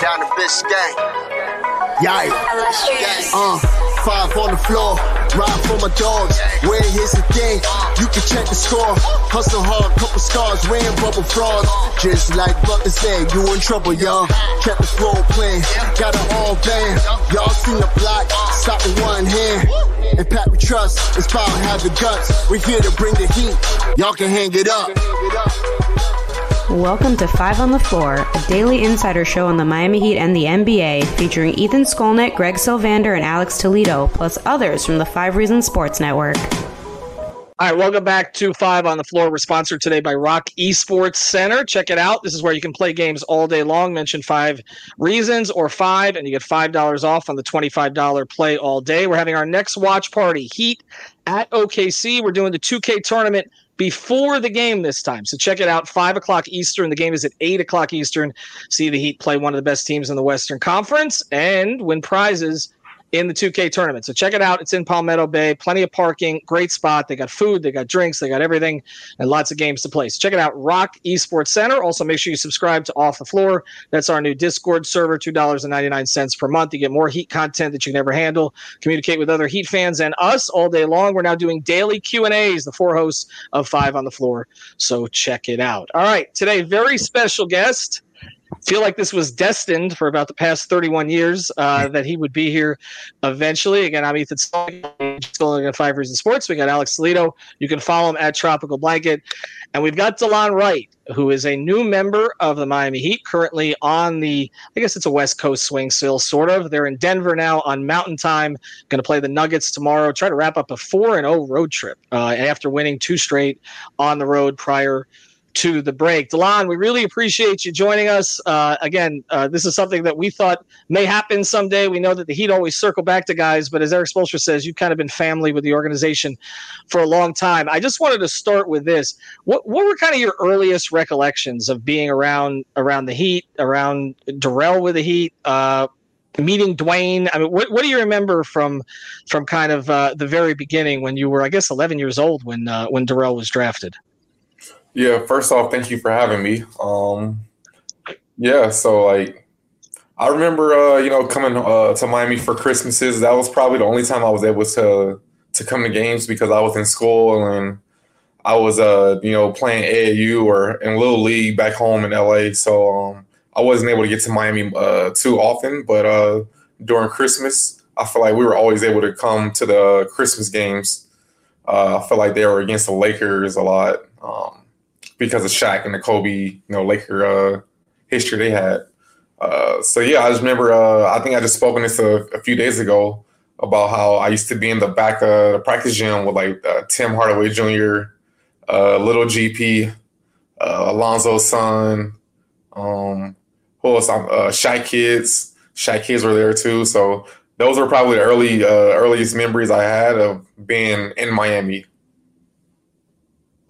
Down to Biscayne. Yikes. Uh, five on the floor. Ride for my dogs. Where here's the thing. You can check the score. Hustle hard, couple scars, wearing bubble frogs. Just like Butler said, you in trouble, y'all. Kept the flow playing. Got it all band. Y'all seen the block. Stop with one hand. And Pat we trust. It's power have the guts. We're here to bring the heat. Y'all can hang it up. Welcome to Five on the Floor, a daily insider show on the Miami Heat and the NBA, featuring Ethan Skolnick, Greg Sylvander, and Alex Toledo, plus others from the Five Reasons Sports Network. All right, welcome back to Five on the Floor. We're sponsored today by ROK Esports Center. Check it out. This is where you can play games all day long. Mention five reasons or five, and you get $5 off on the $25 play all day. We're having our next watch party, Heat at OKC. We're doing the 2K tournament before the game this time. So check it out, 5 o'clock Eastern. The game is at 8 o'clock Eastern. See the Heat play one of the best teams in the Western Conference and win prizes in the 2K tournament. So check it out. It's in Palmetto Bay. Plenty of parking. Great spot. They got food. They got drinks. They got everything and lots of games to play. So check it out. ROK Esports Center. Also, make sure you subscribe to Off the Floor. That's our new Discord server. $2.99 per month. You get more Heat content that you can never handle. Communicate with other Heat fans and us all day long. We're now doing daily Q&As, the four hosts of Five on the Floor. So check it out. All right. Today, very special guest feel like this was destined for about the past 31 years uh, that he would be here eventually. Again, I'm Ethan Skolnick at Five Reasons Sports. We got Alex Toledo. You can follow him at Tropical Blanket. And we've got Delon Wright, who is a new member of the Miami Heat, currently on the, I guess it's a West Coast swing still, sort of. They're in Denver now on Mountain Time. Going to play the Nuggets tomorrow. Try to wrap up a 4 and 0 road trip uh, after winning two straight on the road prior to the break. Delon, we really appreciate you joining us. Uh, again, uh, this is something that we thought may happen someday. We know that the Heat always circle back to guys, but as Erik Spoelstra says, you've kind of been family with the organization for a long time. I just wanted to start with this. What, what were kind of your earliest recollections of being around around the Heat, around Darrell with the Heat? Uh, meeting Dwyane. I mean, what, what do you remember from from kind of uh, the very beginning when you were, I guess, 11 years old when uh, when Darrell was drafted? Yeah, first off, thank you for having me. Um, yeah, so like I remember uh, you know, coming uh, to Miami for Christmases. That was probably the only time I was able to to come to games because I was in school and I was uh, you know, playing AAU or in Little League back home in LA. So um I wasn't able to get to Miami uh too often, but uh during Christmas, I feel like we were always able to come to the Christmas games. Uh, I feel like they were against the Lakers a lot. Um, because of Shaq and the Kobe, you know, Laker uh, history they had. Uh, so yeah, I just remember. Uh, I think I just spoke spoken this a, a, few days ago about how I used to be in the back of the practice gym with like uh, Tim Hardaway Jr., uh, Little GP, uh, Alonzo's son, um, who else? Uh, Shaq kids. Shaq kids were there too. So those were probably the early earliest memories I had of being in Miami.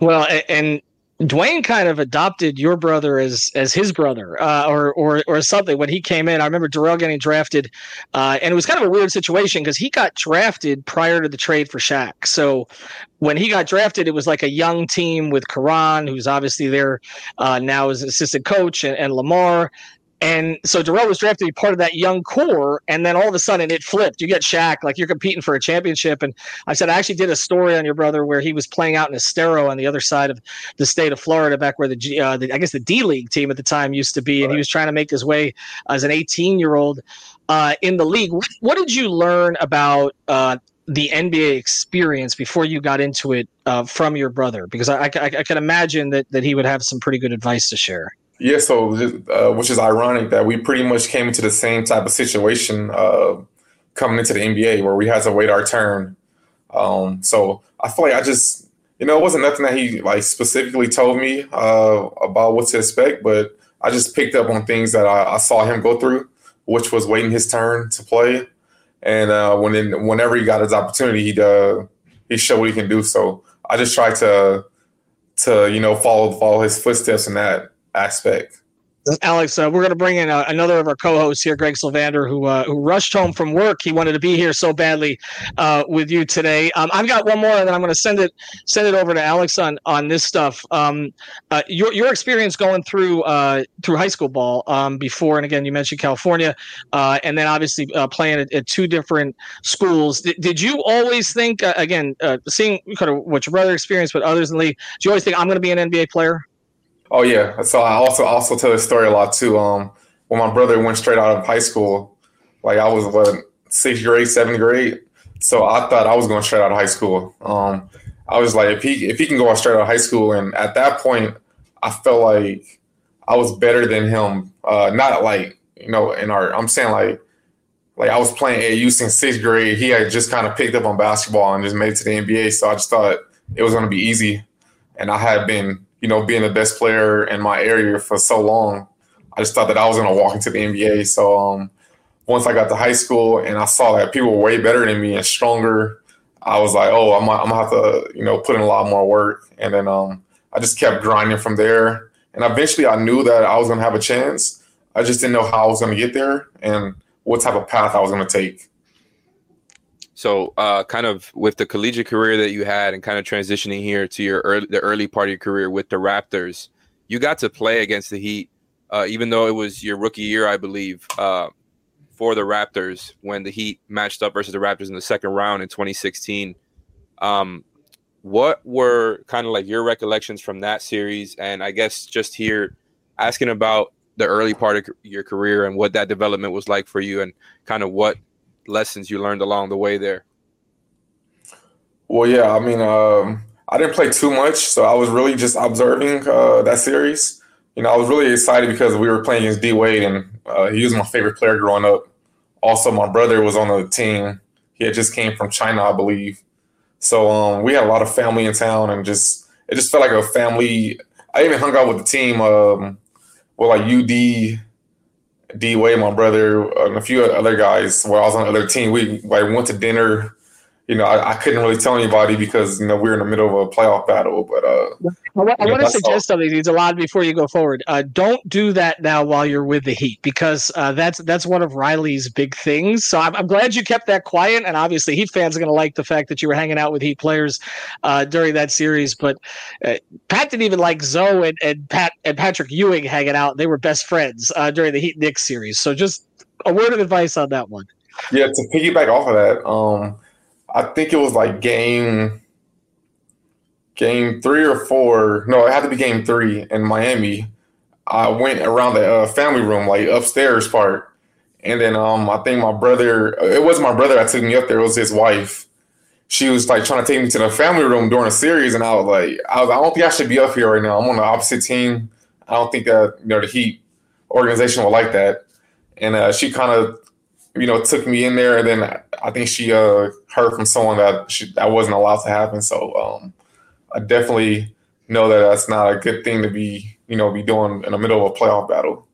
Well, and Dwyane kind of adopted your brother as as his brother, uh, or or or something. When he came in, I remember Darrell getting drafted, uh, and it was kind of a weird situation because he got drafted prior to the trade for Shaq. So when he got drafted, it was like a young team with Caron, who's obviously there uh, now as assistant coach, and, and Lamar And so Darrell was drafted to be part of that young core, and then all of a sudden it flipped. You get Shaq, like you're competing for a championship. And I said I actually did a story on your brother where he was playing out in Estero on the other side of the state of Florida, back where the, uh, the I guess the D League team at the time used to be, and he was trying to make his way as an 18 year old uh, in the league. What, what, did you learn about uh, the NBA experience before you got into it uh, from your brother? Because I, I, I, can imagine that, that he would have some pretty good advice to share. Yeah, so uh, which is ironic that we pretty much came into the same type of situation uh, coming into the NBA where we had to wait our turn. Um, so I feel like I just, you know, it wasn't nothing that he like specifically told me uh, about what to expect, but I just picked up on things that I, I saw him go through, which was waiting his turn to play and uh, when in, whenever he got his opportunity, he uh, he showed what he can do. So I just tried to to you know follow follow his footsteps in that aspect. Alex, uh, we're going to bring in uh, another of our co-hosts here, Greg Sylvander, who uh, who rushed home from work. He wanted to be here so badly uh, with you today. Um, I've got one more, and then I'm going to send it send it over to Alex on on this stuff. Um, uh, your your experience going through uh, through high school ball um, before, and again, you mentioned California, and then obviously playing at, at, two different schools. D- did you always think, again, seeing kind of what your brother experienced, but others in the league, do you always think I'm going to be an NBA player? Oh yeah. So I also also tell this story a lot too. Um, when my brother went straight out of high school, like I was what sixth grade, seventh grade. So I thought I was going straight out of high school. Um, I was like, if he if he can go out straight out of high school, and at that point, I felt like I was better than him. Uh, not like you know, in our I'm saying like like I was playing AU since sixth grade. He had just kind of picked up on basketball and just made it to the NBA. So I just thought it was going to be easy, and I had been you know, being the best player in my area for so long, I just thought that I was going to walk into the NBA. So um, once I got to high school and I saw that people were way better than me and stronger, I was like, oh, I'm, I'm gonna have to, you know, put in a lot more work. And then um, I just kept grinding from there. And eventually, I knew that I was gonna have a chance. I just didn't know how I was gonna get there and what type of path I was gonna take. So, uh, kind of with the collegiate career that you had, and kind of transitioning here to your early, the early part of your career with the Raptors, you got to play against the Heat, uh, even though it was your rookie year, I believe, uh, for the Raptors when the Heat matched up versus the Raptors in the second round in 2016. Um, what were kind of like your recollections from that series? And I guess just here asking about the early part of your career and what that development was like for you, and kind of what lessons you learned along the way there? Well, yeah, I mean, um, I didn't play too much, so I was really just observing uh, that series. You know, I was really excited because we were playing against D Wade, and uh, he was my favorite player growing up. Also, my brother was on the team. He had just came from China, I believe. So um, we had a lot of family in town, and just it just felt like a family. I even hung out with the team, um, with like UD D Wade, my brother, and a few other guys. While I was on the other team, we like went to dinner you know, I, I, couldn't really tell anybody because you know we're in the middle of a playoff battle. But uh, I, I want to suggest all. something. It's a lot before you go forward. Uh, don't do that now while you're with the Heat because uh, that's that's one of Riley's big things. So I'm, I'm glad you kept that quiet. And obviously, Heat fans are going to like the fact that you were hanging out with Heat players uh, during that series. But uh, Pat didn't even like Zo and, and Pat and Patrick Ewing hanging out. They were best friends uh, during the Heat Knicks series. So just a word of advice on that one. Yeah, to piggyback off of that. Um, I think it was like game game three or four. No, it had to be game three in Miami. I went around the uh, family room, like upstairs part, and then um, I think my brother. It wasn't my brother that took me up there. It was his wife. She was like trying to take me to the family room during a series, and I was like, I, was, I don't think I should be up here right now. I'm on the opposite team. I don't think that you know the Heat organization will like that. And uh, she kind of you know, took me in there, and then I think she uh, heard from someone that she, that wasn't allowed to happen. So um, I definitely know that that's not a good thing to be, you know, be doing in the middle of a playoff battle.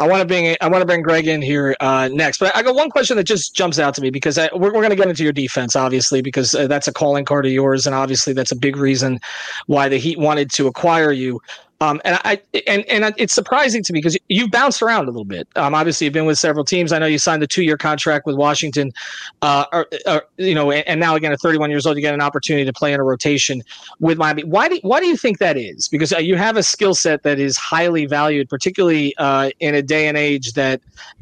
I want to bring I want to bring Greg in here uh, next, but I got one question that just jumps out to me because I, we're, we're going to get into your defense, obviously, because uh, that's a calling card of yours, and obviously that's a big reason why the Heat wanted to acquire you. Um, and I and and it's surprising to me because you've bounced around a little bit. Um, obviously, you've been with several teams. I know you signed the two-year contract with Washington, uh, or, or, you know, and now again at 31 years old, you get an opportunity to play in a rotation with Miami. Why do why do you think that is? Because uh, you have a skill set that is highly valued, particularly uh, in a day and age that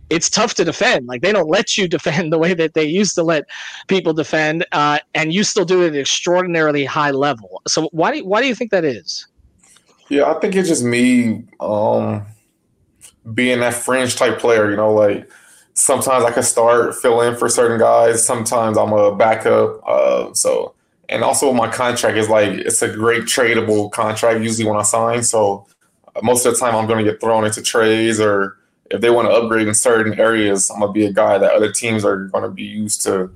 it's tough to defend. Like they don't let you defend the way that they used to let people defend, uh, and you still do it at an extraordinarily high level. So why do why do you think that is? Yeah, I think it's just me um, being that fringe type player. You know, like sometimes I can start fill in for certain guys. Sometimes I'm a backup. Uh, so and also my contract is like it's a great tradable contract usually when I sign. So most of the time I'm going to get thrown into trades or if they want to upgrade in certain areas, I'm gonna be a guy that other teams are going to be used to,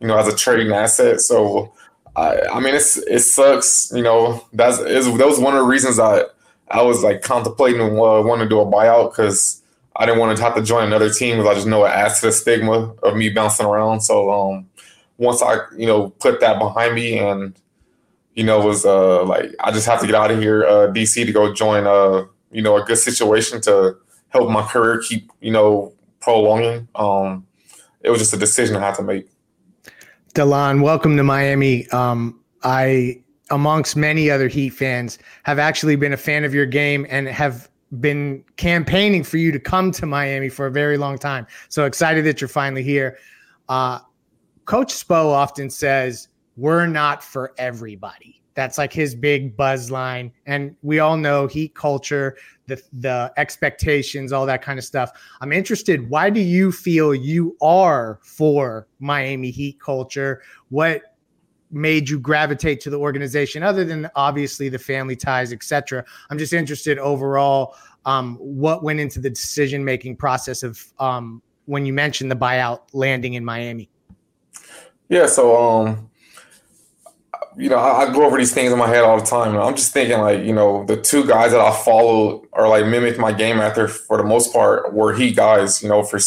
you know, as a trading asset. So I, I mean, it's it sucks. You know, that's that was one of the reasons I I was like contemplating uh, wanting to do a buyout because I didn't want to have to join another team because I just know it adds to the stigma of me bouncing around. So um, once I you know put that behind me and you know was uh like I just have to get out of here, uh, DC to go join uh you know a good situation to help my career keep you know prolonging. Um, it was just a decision I had to make. Delon, welcome to Miami. Um, I, amongst many other Heat fans, have actually been a fan of your game and have been campaigning for you to come to Miami for a very long time. So excited that you're finally here. Uh, Coach Spo often says, We're not for everybody. That's like his big buzz line. And we all know Heat culture, the, the expectations, all that kind of stuff. I'm interested. Why do you feel you are for Miami Heat culture? What made you gravitate to the organization other than obviously the family ties, etc.? I'm just interested overall. Um, what went into the decision making process of um, when you mentioned the buyout landing in Miami? Yeah, so um, you know, I, I, go over these things in my head all the time. I'm just thinking, like, you know, the two guys that I followed or like mimicked my game after for the most part were he guys. You know, for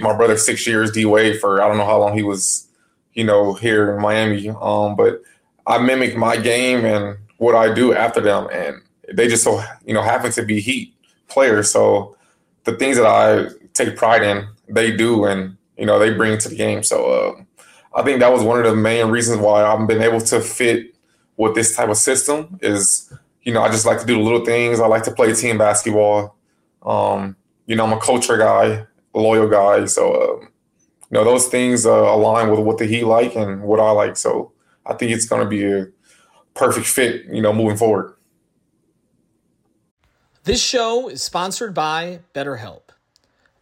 my brother six years, D Wade for I don't know how long he was, you know, here in Miami. Um, but I mimicked my game and what I do after them, and they just so you know happen to be Heat players. So the things that I take pride in, they do, and you know, they bring to the game. So. Uh, I think that was one of the main reasons why I've been able to fit with this type of system is, you know, I just like to do little things. I like to play team basketball. Um, you know, I'm a culture guy, a loyal guy. So, uh, you know, those things uh, align with what the Heat like and what I like. So I think it's going to be a perfect fit, you know, moving forward. This show is sponsored by BetterHelp.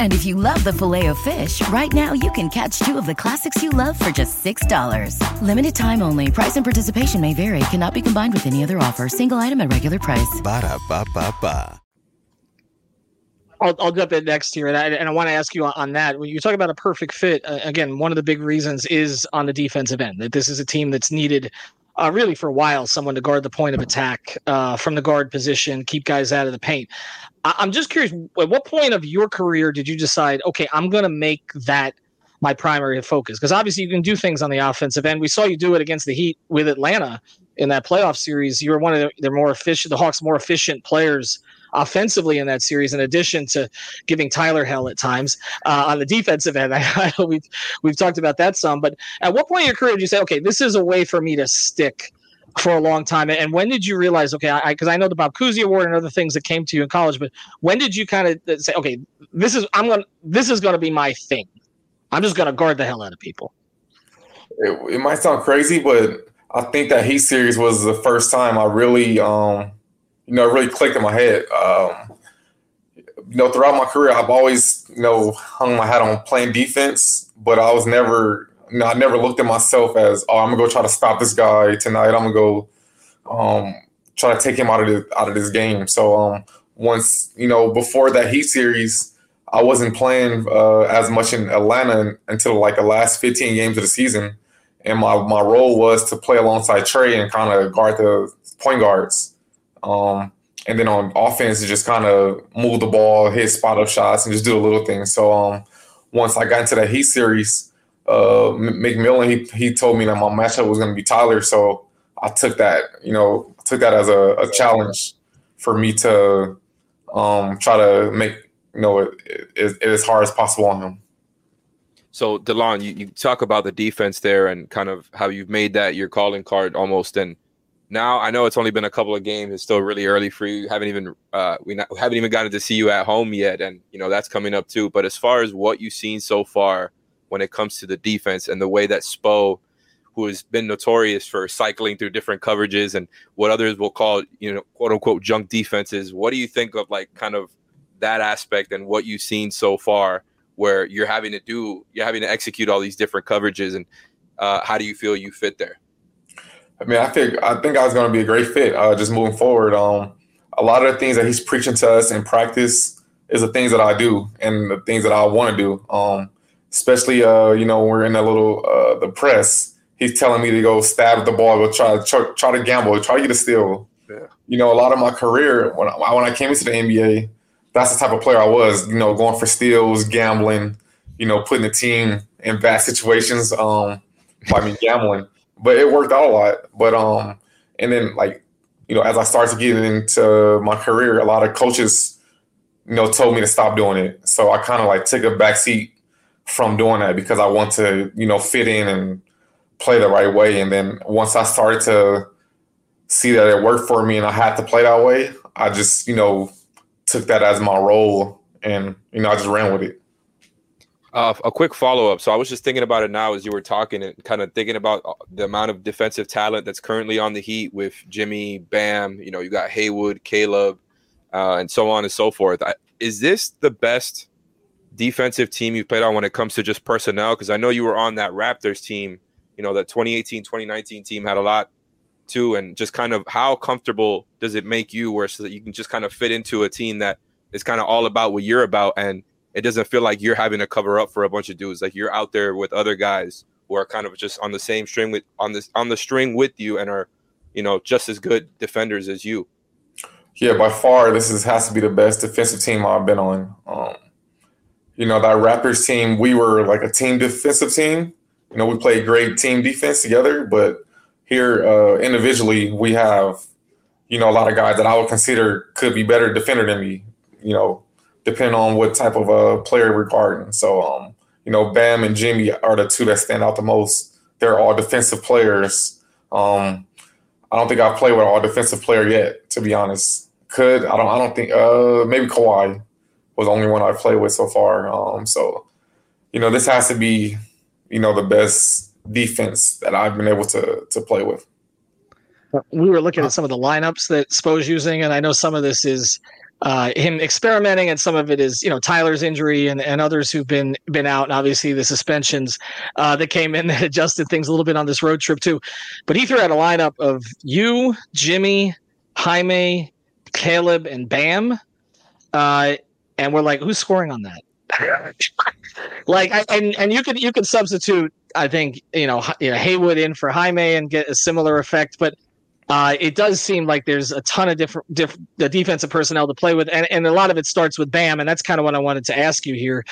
And if you love the filet of fish, right now you can catch two of the classics you love for just $6. Limited time only. Price and participation may vary. Cannot be combined with any other offer. Single item at regular price. Ba da ba ba ba. I'll, I'll jump in next here, and I, and I want to ask you on that. When you talk about a perfect fit, uh, again, one of the big reasons is on the defensive end that this is a team that's needed uh, really for a while, someone to guard the point of attack uh, from the guard position, keep guys out of the paint. I- I'm just curious, at what point of your career did you decide, okay, I'm going to make that my primary focus? Because obviously you can do things on the offensive end. We saw you do it against the Heat with Atlanta in that playoff series. You were one of the, the more efficient, the Hawks' more efficient players offensively in that series, in addition to giving Tyler hell at times uh, on the defensive end. I, we've we've talked about that some, but at what point in your career did you say, okay, this is a way for me to stick for a long time? And when did you realize, okay, because I, I, know the Bob Cousy Award and other things that came to you in college, but when did you kind of say, okay, this is I'm going, to this is going to be my thing. I'm just going to guard the hell out of people. It, it might sound crazy, but I think that Heat series was the first time I really um, you know, really clicked in my head. Um, you know, throughout my career, I've always, you know, hung my hat on playing defense, but I was never, you know, I never looked at myself as, oh, I'm gonna go try to stop this guy tonight. I'm gonna go um, try to take him out of the, out of this game. So um, once, you know, before that Heat series, I wasn't playing uh, as much in Atlanta until like the last 15 games of the season, and my my role was to play alongside Trey and kind of guard the point guards. Um, and then on offense, just kind of move the ball, hit spot up shots, and just do the little things. So um, once I got into that Heat series, uh, McMillan he he told me that my matchup was going to be Tyler, so I took that you know took that as a, a challenge for me to um, try to make you know it, it, it, as hard as possible on him. So Delon, you, you talk about the defense there and kind of how you've made that your calling card almost and now I know it's only been a couple of games. It's still really early for you. Haven't even uh, we not, haven't even gotten to see you at home yet, and you know that's coming up too. But as far as what you've seen so far when it comes to the defense and the way that Spo, who has been notorious for cycling through different coverages and what others will call you know quote unquote junk defenses, what do you think of like kind of that aspect and what you've seen so far, where you're having to do you're having to execute all these different coverages, and uh, how do you feel you fit there? I mean, I think I think I was going to be a great fit. Uh, just moving forward, um, a lot of the things that he's preaching to us in practice is the things that I do and the things that I want to do. Um, especially, uh, you know, when we're in a little uh, the press. He's telling me to go stab the ball, go try try, try to gamble, try to get a steal. Yeah. You know, a lot of my career when I, when I came into the NBA, that's the type of player I was. You know, going for steals, gambling. You know, putting the team in bad situations um, by me gambling but it worked out a lot. But um, and then like you know, as I started getting into my career, a lot of coaches, you know, told me to stop doing it. So I kind of like took a back seat from doing that because I want to, you know, fit in and play the right way. And then once I started to see that it worked for me and I had to play that way, I just, you know, took that as my role and, you know, I just ran with it. Uh, a quick follow up. So I was just thinking about it now as you were talking and kind of thinking about uh, the amount of defensive talent that's currently on the Heat with Jimmy, Bam. You know, you got Haywood, Caleb, uh, and so on and so forth. I, is this the best defensive team you've played on when it comes to just personnel? Because I know you were on that Raptors team. You know, that 2018 2019 team had a lot too. And just kind of how comfortable does it make you where so that you can just kind of fit into a team that is kind of all about what you're about and it doesn't feel like you're having to cover up for a bunch of dudes. Like you're out there with other guys who are kind of just on the same string with on this on the string with you and are, you know, just as good defenders as you. Yeah, by far, this is has to be the best defensive team I've been on. Um, you know, that Raptors team, we were like a team defensive team. You know, we played great team defense together, but here uh, individually, we have, you know, a lot of guys that I would consider could be better defender than me. You know, depending on what type of a player we're guarding. So, um, you know, Bam and Jimmy are the two that stand out the most. They're all defensive players. Um, I don't think I've played with all defensive player yet, to be honest. Could I don't I don't think uh maybe Kawhi was the only one I've played with so far. Um, so you know, this has to be, you know, the best defense that I've been able to to play with. We were looking at some of the lineups that Spo's using, and I know some of this is uh, him experimenting, and some of it is you know Tyler's injury and, and others who've been been out, and obviously the suspensions uh, that came in that adjusted things a little bit on this road trip too. But he threw out a lineup of you, Jimmy, Jaime, Caleb, and Bam, uh, and we're like, who's scoring on that? like, I, and and you could you could substitute I think you know, you know Haywood in for Jaime and get a similar effect, but uh, it does seem like there's a ton of different, different the defensive personnel to play with, and, and a lot of it starts with Bam, and that's kind of what I wanted to ask you here.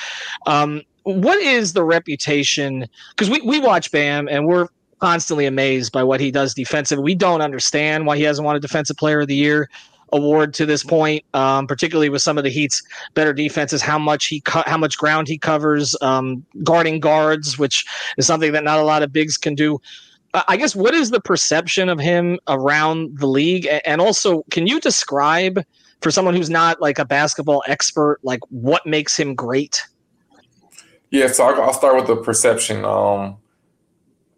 Um, what is the reputation? Because we, we watch Bam and we're constantly amazed by what he does defensive. We don't understand why he hasn't won a Defensive Player of the Year award to this point, um, particularly with some of the Heat's better defenses. How much he co- how much ground he covers, um, guarding guards, which is something that not a lot of bigs can do. I guess what is the perception of him around the league, and also can you describe for someone who's not like a basketball expert, like what makes him great? Yeah, so I'll, start with the perception. Um,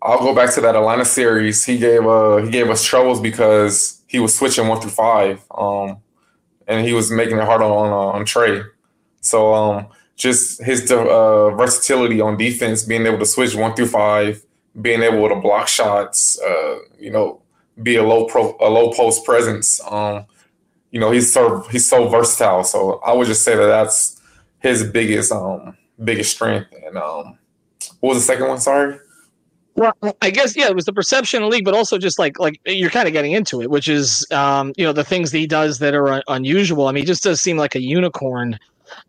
I'll go back to that Atlanta series. He gave uh he gave us troubles because he was switching one through five, um, and he was making it hard on on, on Trey. So um, just his uh, versatility on defense, being able to switch one through five, being able to block shots, uh, you know, be a low pro a low post presence. Um, you know, he's so he's so versatile. So I would just say that that's his biggest um biggest strength. And um, what was the second one? Sorry. Well, I guess yeah, it was the perception of the league, but also just like like you're kind of getting into it, which is um, you know the things that he does that are unusual. I mean, he just does seem like a unicorn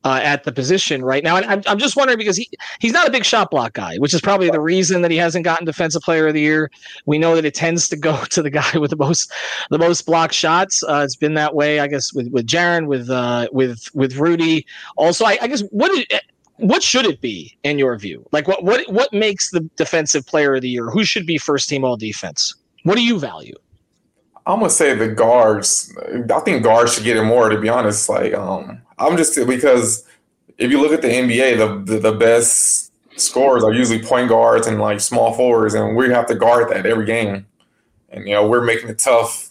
uh, at the position right now. And I'm, I'm just wondering because he he's not a big shot block guy, which is probably the reason that he hasn't gotten Defensive Player of the Year. We know that it tends to go to the guy with the most the most block shots. Uh, it's been that way, I guess, with with Jaren, with uh, with with Rudy. Also, I, I guess what what should it be in your view? Like what what what makes the defensive player of the year? Who should be first team all defense? What do you value? I'm gonna say the guards. I think guards should get it more. To be honest, like um, I'm just because if you look at the NBA, the, the the, best scores are usually point guards and like small forwards, and we have to guard that every game. And you know we're making it tough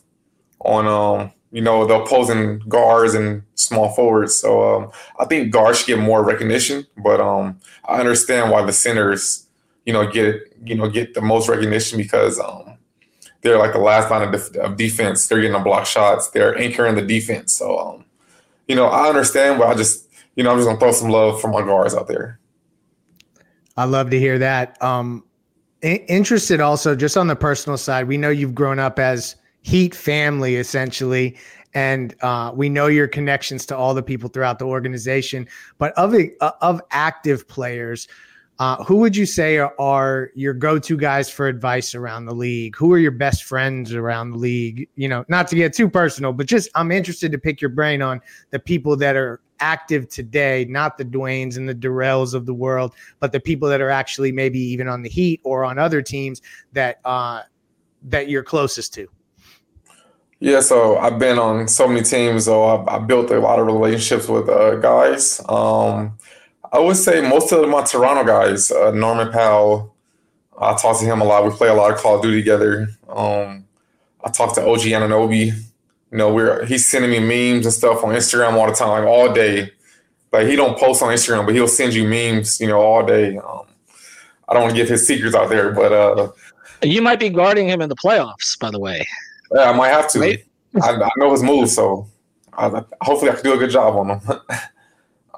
on um you know the opposing guards and small forwards. So um, I think guards should get more recognition, but um, I understand why the centers, you know, get you know get the most recognition because um, they're like the last line of, def- of, defense. They're getting the block shots. They're anchoring the defense. So um, you know, I understand, but I just you know I'm just gonna throw some love for my guards out there. I love to hear that. Um, interested also just on the personal side. We know you've grown up as Heat family, essentially. And uh, we know your connections to all the people throughout the organization. But of uh, of active players, uh, who would you say are, are your go-to guys for advice around the league? Who are your best friends around the league? You know, not to get too personal, but just I'm interested to pick your brain on the people that are active today, not the Dwyanes and the Darrells of the world, but the people that are actually maybe even on the Heat or on other teams that uh, that you're closest to. Yeah, so I've been on so many teams, so I, I built a lot of relationships with uh, guys. Um, I would say most of my Toronto guys, uh, Norman Powell, I talk to him a lot. We play a lot of Call of Duty together. Um, I talk to OG Anunoby. You know, we're he's sending me memes and stuff on Instagram all the time, like all day. Like he don't post on Instagram, but he'll send you memes, you know, all day. Um, I don't want to give his secrets out there, but uh, you might be guarding him in the playoffs, by the way. Yeah, I might have to. I, I, know his moves, so I, hopefully I can do a good job on them.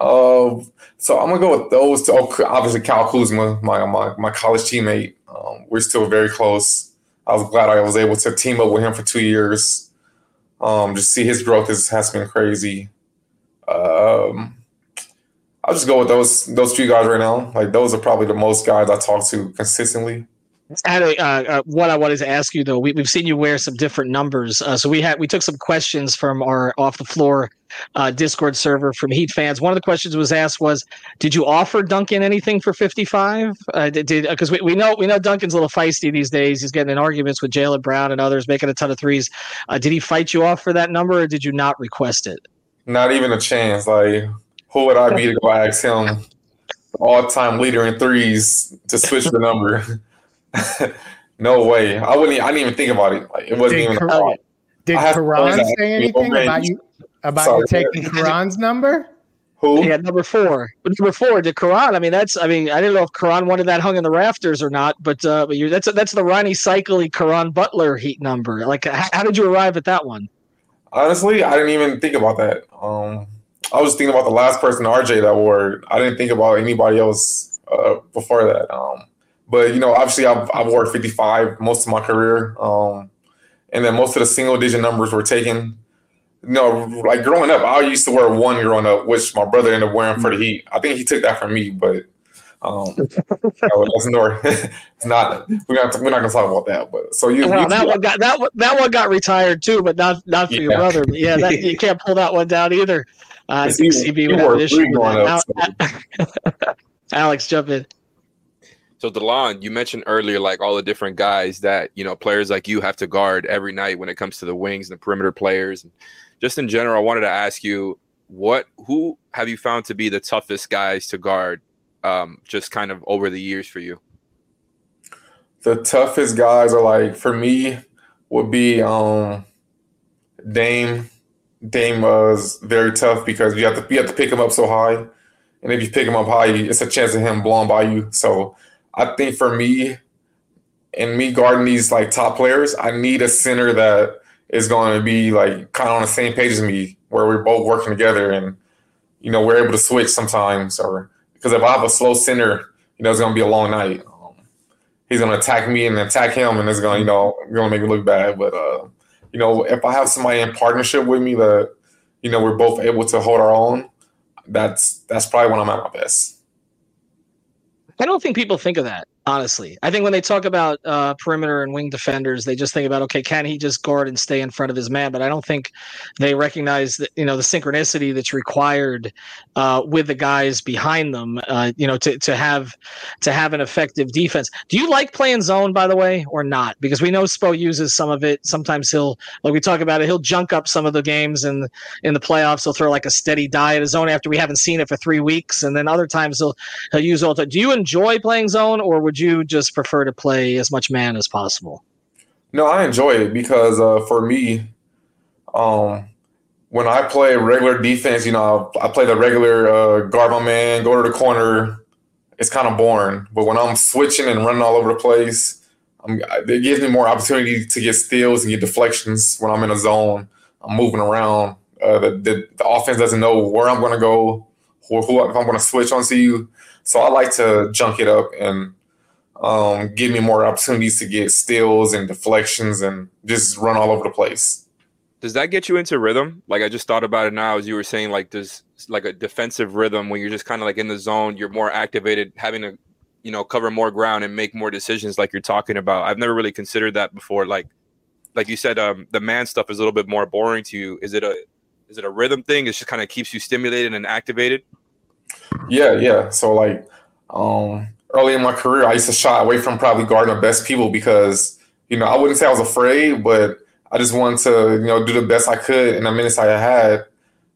uh, so I'm gonna go with those. Two. Oh, obviously, Kyle Kuzma, my my my college teammate. Um, we're still very close. I was glad I was able to team up with him for two years. Um, just see his growth is, has been crazy. Um, I'll just go with those those few guys right now. Like those are probably the most guys I talk to consistently. Uh, uh, what I wanted to ask you though. We, have seen you wear some different numbers, uh, so we had we took some questions from our off the floor uh, Discord server from Heat fans. One of the questions was asked was, "Did you offer Duncan anything for 55? Uh, did because we, we know we know Duncan's a little feisty these days. He's getting in arguments with Jaylen Brown and others, making a ton of threes. Uh, did he fight you off for that number, or did you not request it? Not even a chance. Like, who would I be to go ask him? All time leader in threes to switch the number. no way. I wouldn't. I didn't even think about it. Like it wasn't did even. Kar- a thought. Did Caron say anything about you about Sorry, you taking Caron's number? Who? Yeah, number four. Number four, did Caron? I mean, that's. I mean, I didn't know if Caron wanted that hung in the rafters or not, but uh, but you that's that's the Rony Seikaly Caron Butler heat number. Like, how, how, did you arrive at that one? Honestly, I didn't even think about that. Um, I was thinking about the last person, RJ, that wore. I didn't think about anybody else uh, before that. Um, But you know, obviously, I've I've wore 55 most of my career, um, and then most of the single digit numbers were taken. You know, like growing up, I used to wear one growing up, which my brother ended up wearing for the. Heat. I think he took that from me, but um, that's nor, it's not. We're not. We're not gonna talk about that. But so you, well, you that one got that one, that one got retired too, but not not for yeah. your brother. But yeah, that, you can't pull that one down either. Uh, I think CB would have an issue with that. so. Alex, jump in. So Delon, you mentioned earlier like all the different guys that you know players like you have to guard every night when it comes to the wings and the perimeter players. And just in general, I wanted to ask you what who have you found to be the toughest guys to guard um, just kind of over the years for you? The toughest guys are like for me would be um, Dame. Dame was very tough because you have to you have to pick him up so high, and if you pick him up high, it's a chance of him blowing by you. So I think for me, and me guarding these like top players, I need a center that is going to be like kind of on the same page as me, where we're both working together, and you know we're able to switch sometimes, or because if I have a slow center, you know, it's gonna be a long night. Um, he's gonna attack me and attack him, and it's gonna, you know, gonna make me look bad. But uh, you know, if I have somebody in partnership with me that, you know, we're both able to hold our own, that's that's probably when I'm at my best. I don't think people think of that honestly. I think when they talk about uh, perimeter and wing defenders, they just think about okay, can he just guard and stay in front of his man? But I don't think they recognize that you know the synchronicity that's required uh, with the guys behind them. Uh, you know, to to have to have an effective defense. Do you like playing zone, by the way, or not? Because we know Spo uses some of it. Sometimes he'll, like we talk about it, he'll junk up some of the games in in the playoffs. He'll throw like a steady diet of zone after we haven't seen it for three weeks, and then other times he'll he'll use all. The, do you enjoy playing zone, or would you just prefer to play as much man as possible? No, I enjoy it because uh, for me, um, when I play regular defense, you know, I play the regular uh, guard my man, go to the corner. It's kind of boring. But when I'm switching and running all over the place, I'm, it gives me more opportunity to get steals and get deflections when I'm in a zone. I'm moving around. Uh, the, the, the, offense doesn't know where I'm going to go or who if I'm going to switch onto you. So I like to junk it up and um, give me more opportunities to get steals and deflections and just run all over the place. Does that get you into rhythm? Like I just thought about it now as you were saying, like there's like a defensive rhythm when you're just kind of like in the zone, you're more activated, having to, you know, cover more ground and make more decisions like you're talking about. I've never really considered that before. Like like you said, um, the man stuff is a little bit more boring to you. Is it a is it a rhythm thing? It just kind of keeps you stimulated and activated? Yeah, yeah. So like um early in my career, I used to shy away from probably guarding the best people because, you know, I wouldn't say I was afraid, but I just wanted to, you know, do the best I could in the minutes I had.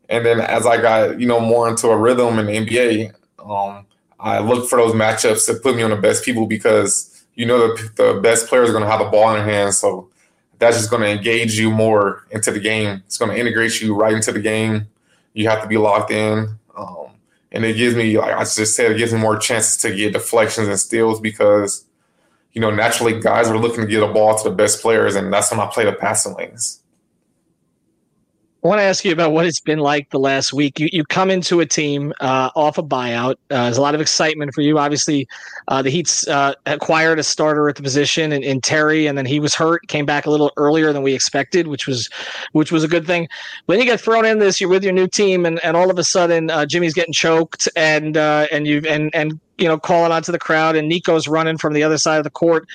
And then as I got, you know, more into a rhythm in the NBA, um, I looked for those matchups to put me on the best people because, you know, the, the best players are going to have the ball in their hands. So that's just going to engage you more into the game. It's going to integrate you right into the game. You have to be locked in. And it gives me, like I just said, it gives me more chances to get deflections and steals because, you know, naturally guys are looking to get a ball to the best players, and that's when I play the passing lanes. I want to ask you about what it's been like the last week. You you come into a team uh, off a buyout. Uh, there's a lot of excitement for you. Obviously, uh, the Heat's uh, acquired a starter at the position in, in, Terry, and then he was hurt. Came back a little earlier than we expected, which was which was a good thing. When you get thrown in this, you're with your new team, and, and all of a sudden uh, Jimmy's getting choked, and uh, and you and and you know, calling onto the crowd, and Nico's running from the other side of the court,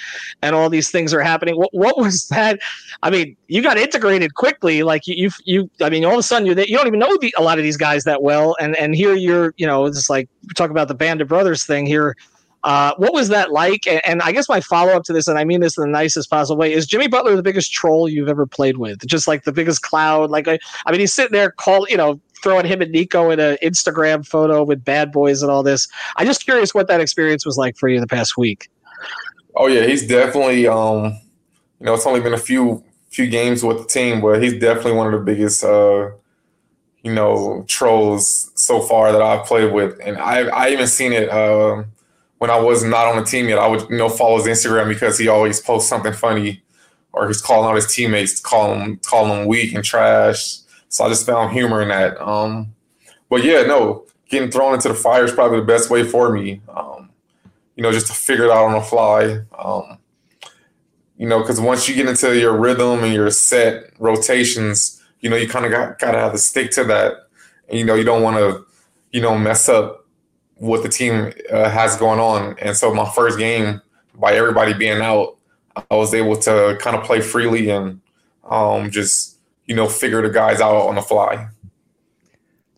and all these things are happening. What what was that? I mean, you got integrated quickly. Like you, you, you I mean, all of a sudden you you don't even know the, a lot of these guys that well, and and here you're, you know, it's like talk about the band of brothers thing here. Uh, what was that like? And, and I guess my follow up to this, and I mean this in the nicest possible way, is Jimmy Butler the biggest troll you've ever played with? Just like the biggest cloud. Like I, I mean, he's sitting there, call you know, throwing him and Nico in an Instagram photo with bad boys and all this. I'm just curious what that experience was like for you in the past week. Oh yeah, he's definitely um, you know, it's only been a few few games with the team, but he's definitely one of the biggest uh, you know, trolls so far that I've played with. And I I even seen it uh, when I was not on the team yet. I would, you know, follow his Instagram because he always posts something funny or he's calling out his teammates, calling calling them weak and trash so I just found humor in that. Um, but yeah, no, getting thrown into the fire is probably the best way for me. Um, you know, just to figure it out on the fly. Um, you know, because once you get into your rhythm and your set rotations, you know, you kind of got gotta have to stick to that. And, you know, you don't want to, you know, mess up what the team uh, has going on. And so my first game, by everybody being out, I was able to kind of play freely and um, just you know figure the guys out on the fly.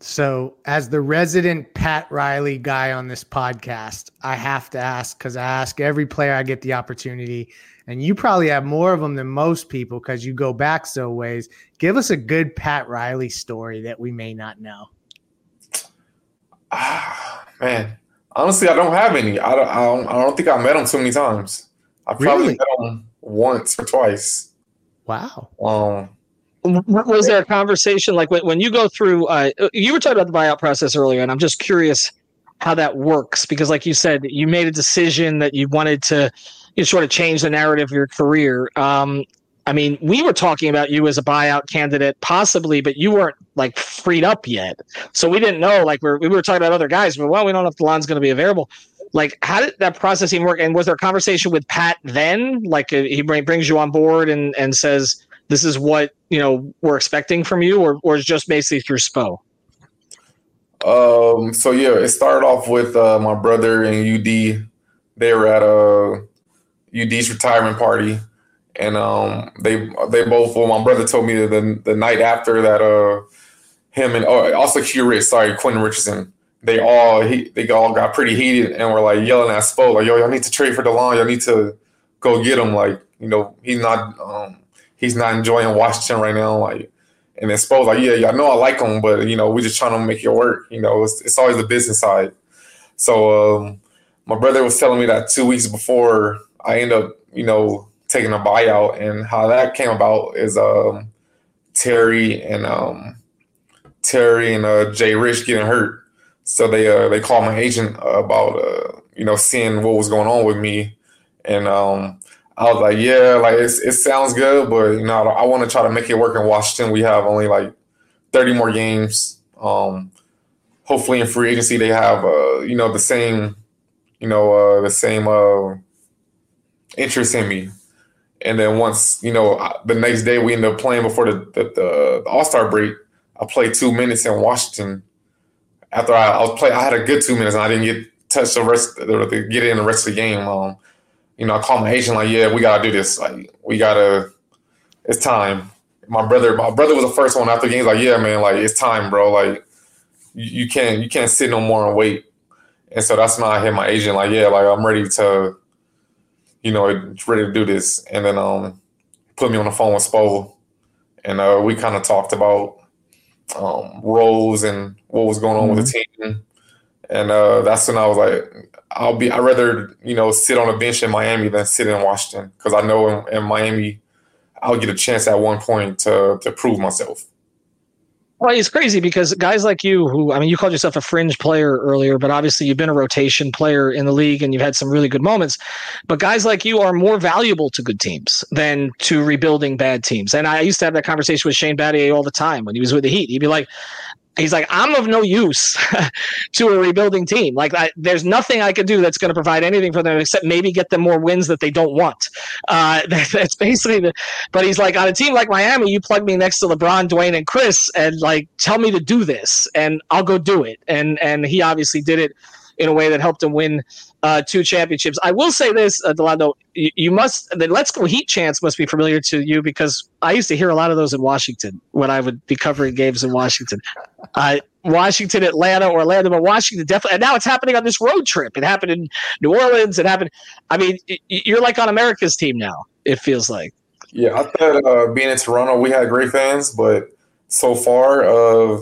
So, as the resident Pat Riley guy on this podcast, I have to ask because I ask every player I get the opportunity, and you probably have more of them than most people because you go back so ways. Give us a good Pat Riley story that we may not know. Ah, man, honestly, I don't have any. I don't. I don't, I don't think I met him too many times. I probably really? met him once or twice. Wow. Um, was there a conversation? Like when, when you go through uh, you were talking about the buyout process earlier and i'm just curious how that works because like you said you made a decision that you wanted to you sort of change the narrative of your career. Um, i mean we were talking about you as a buyout candidate possibly but you weren't like freed up yet. So we didn't know like we're, we were talking about other guys but well we don't know if Delon's going to be available. Like how did that process even work? And was there a conversation with Pat then? Like uh, he brings you on board and and says this is what you know we're expecting from you, or or just basically through Spo? Um. So yeah, it started off with uh, my brother and UD. They were at a UD's retirement party, and um, they they both. Well, my brother told me the the night after that, uh, him and oh, also Q Rich, sorry, Quentin Richardson. They all he they all got pretty heated and were like yelling at Spo like, "Yo, y'all need to trade for Delon. Y'all need to go get him. Like, you know, he's not um, he's not enjoying Washington right now. Like, and then Spo's like, yeah, yeah, I know I like him, but you know, we're just trying to make it work. You know, it's, it's always the business side. So um, my brother was telling me that two weeks before I end up, you know, taking a buyout, and how that came about is um, Terry and um, Terry and uh, Jay Rich getting hurt. So they uh, they called my agent about uh, you know seeing what was going on with me, and um, I was like, yeah, like it sounds good, but you know, I, I want to try to make it work in Washington. We have only like 30 more games. Um, hopefully in free agency they have uh, you know, the same, you know, uh, the same uh, interest in me. And then once, you know, the next day we end up playing before the, the, the All Star break. I played two minutes in Washington. After I, I was play, I had a good two minutes, and I didn't get touched the rest, the, get in the rest of the game. Um, you know, I call my agent like, yeah, we gotta do this. Like, we gotta, it's time. My brother, my brother was the first one after the game. Like, yeah, man, like it's time, bro. Like, you, you can't, you can't sit no more and wait. And so that's when I hit my agent. Like, yeah, like I'm ready to, you know, ready to do this. And then um, put me on the phone with Spo, and uh, we kind of talked about um, roles and what was going on mm-hmm. with the mm-hmm. team. And uh, that's when I was like, I'll be. I'd rather you know sit on a bench in Miami than sit in Washington because I know in, in, Miami I'll get a chance at one point to to prove myself. Well, it's crazy because guys like you, who I mean, you called yourself a fringe player earlier, but obviously you've been a rotation player in the league and you've had some really good moments. But guys like you are more valuable to good teams than to rebuilding bad teams. And I used to have that conversation with Shane Battier all the time when he was with the Heat. He'd be like, he's like, I'm of no use to a rebuilding team. Like, I, there's nothing I can do that's going to provide anything for them except maybe get them more wins that they don't want. Uh, that, that's basically the. But he's like, on a team like Miami, you plug me next to LeBron, Dwyane, and Chris, and like tell me to do this, and I'll go do it. And and he obviously did it in a way that helped him win uh, two championships. I will say this, uh, Delano, you, you, must the Let's Go Heat chants must be familiar to you because I used to hear a lot of those in Washington when I would be covering games in Washington. Uh, Washington, Atlanta, Orlando, but Washington definitely. And now it's happening on this road trip. It happened in New Orleans. It happened. I mean, you're like on America's team now. It feels like. Yeah, I thought uh, being in Toronto, we had great fans, but so far, uh,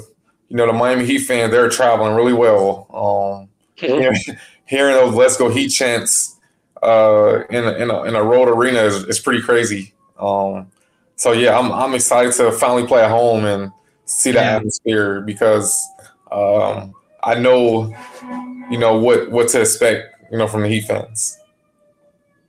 you know, the Miami Heat fans, they're traveling really well. Um, hearing those "Let's Go Heat" chants uh, in a, in a, in a road arena is, is pretty crazy. Um, so yeah, I'm I'm excited to finally play at home and see the yeah. atmosphere because um, I know you know what what to expect you know from the Heat fans.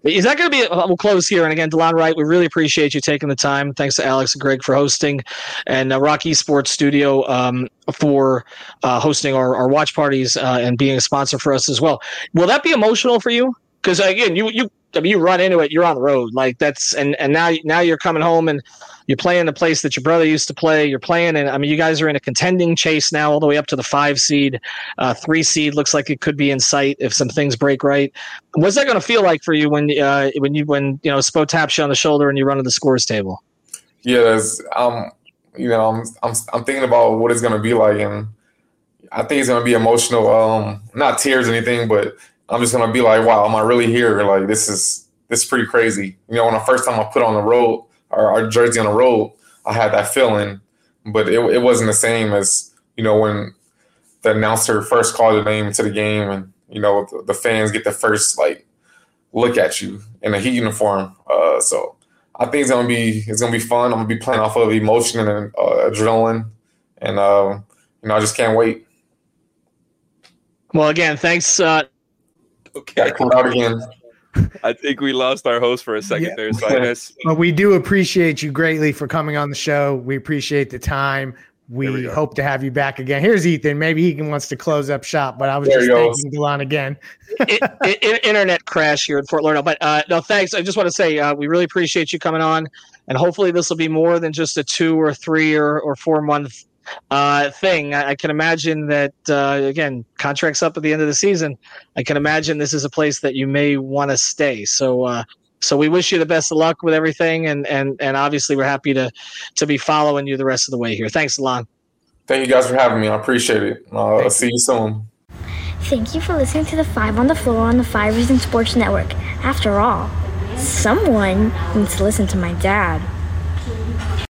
Is that going to be? We'll close here. And again, Delon Wright, we really appreciate you taking the time. Thanks to Alex and Greg for hosting, and uh, ROK Esports Studio um, for uh, hosting our, our watch parties uh, and being a sponsor for us as well. Will that be emotional for you? Because again, you you I mean, you run into it, you're on the road. Like that's and and now now you're coming home and you're playing the place that your brother used to play. You're playing, and I mean, you guys are in a contending chase now, all the way up to the five seed, uh, three seed. Looks like it could be in sight if some things break right. What's that going to feel like for you when uh, when you when you know Spo taps you on the shoulder and you run to the scores table? Yeah, um, you know, I'm I'm I'm thinking about what it's going to be like, and I think it's going to be emotional. Um, not tears or anything, but I'm just gonna be like, wow, am I really here? Like this is this is pretty crazy. You know, when the first time I put on the road or our jersey on the road, I had that feeling, but it, it wasn't the same as you know when the announcer first called the name to the game, and you know the, the fans get the first like look at you in a Heat uniform. Uh, so I think it's gonna be it's gonna be fun. I'm gonna be playing off of emotion and uh, adrenaline, and uh, you know I just can't wait. Well, again, thanks uh, Okay. come out again. I think we lost our host for a second Yeah. there. So I guess But we do appreciate you greatly for coming on the show. We appreciate the time. We, we hope to have you back again. Here's Ethan. Maybe he wants to close up shop, but I was There just he thanking Delon again. I- I- internet crash here in Fort Lauderdale. But uh, no, thanks. I just want to say uh, we really appreciate you coming on, and hopefully this will be more than just a two or three or, or four month uh, thing. I, I can imagine that uh, again, contracts up at the end of the season. I can imagine this is a place that you may want to stay. So. Uh, so we wish you the best of luck with everything, and and and obviously we're happy to to be following you the rest of the way here. Thanks, Lon. Thank you guys for having me. I appreciate it. Uh, I'll see you soon. Thank you for listening to the Five on the Floor on the Five Reasons Sports Network. After all, someone needs to listen to my dad.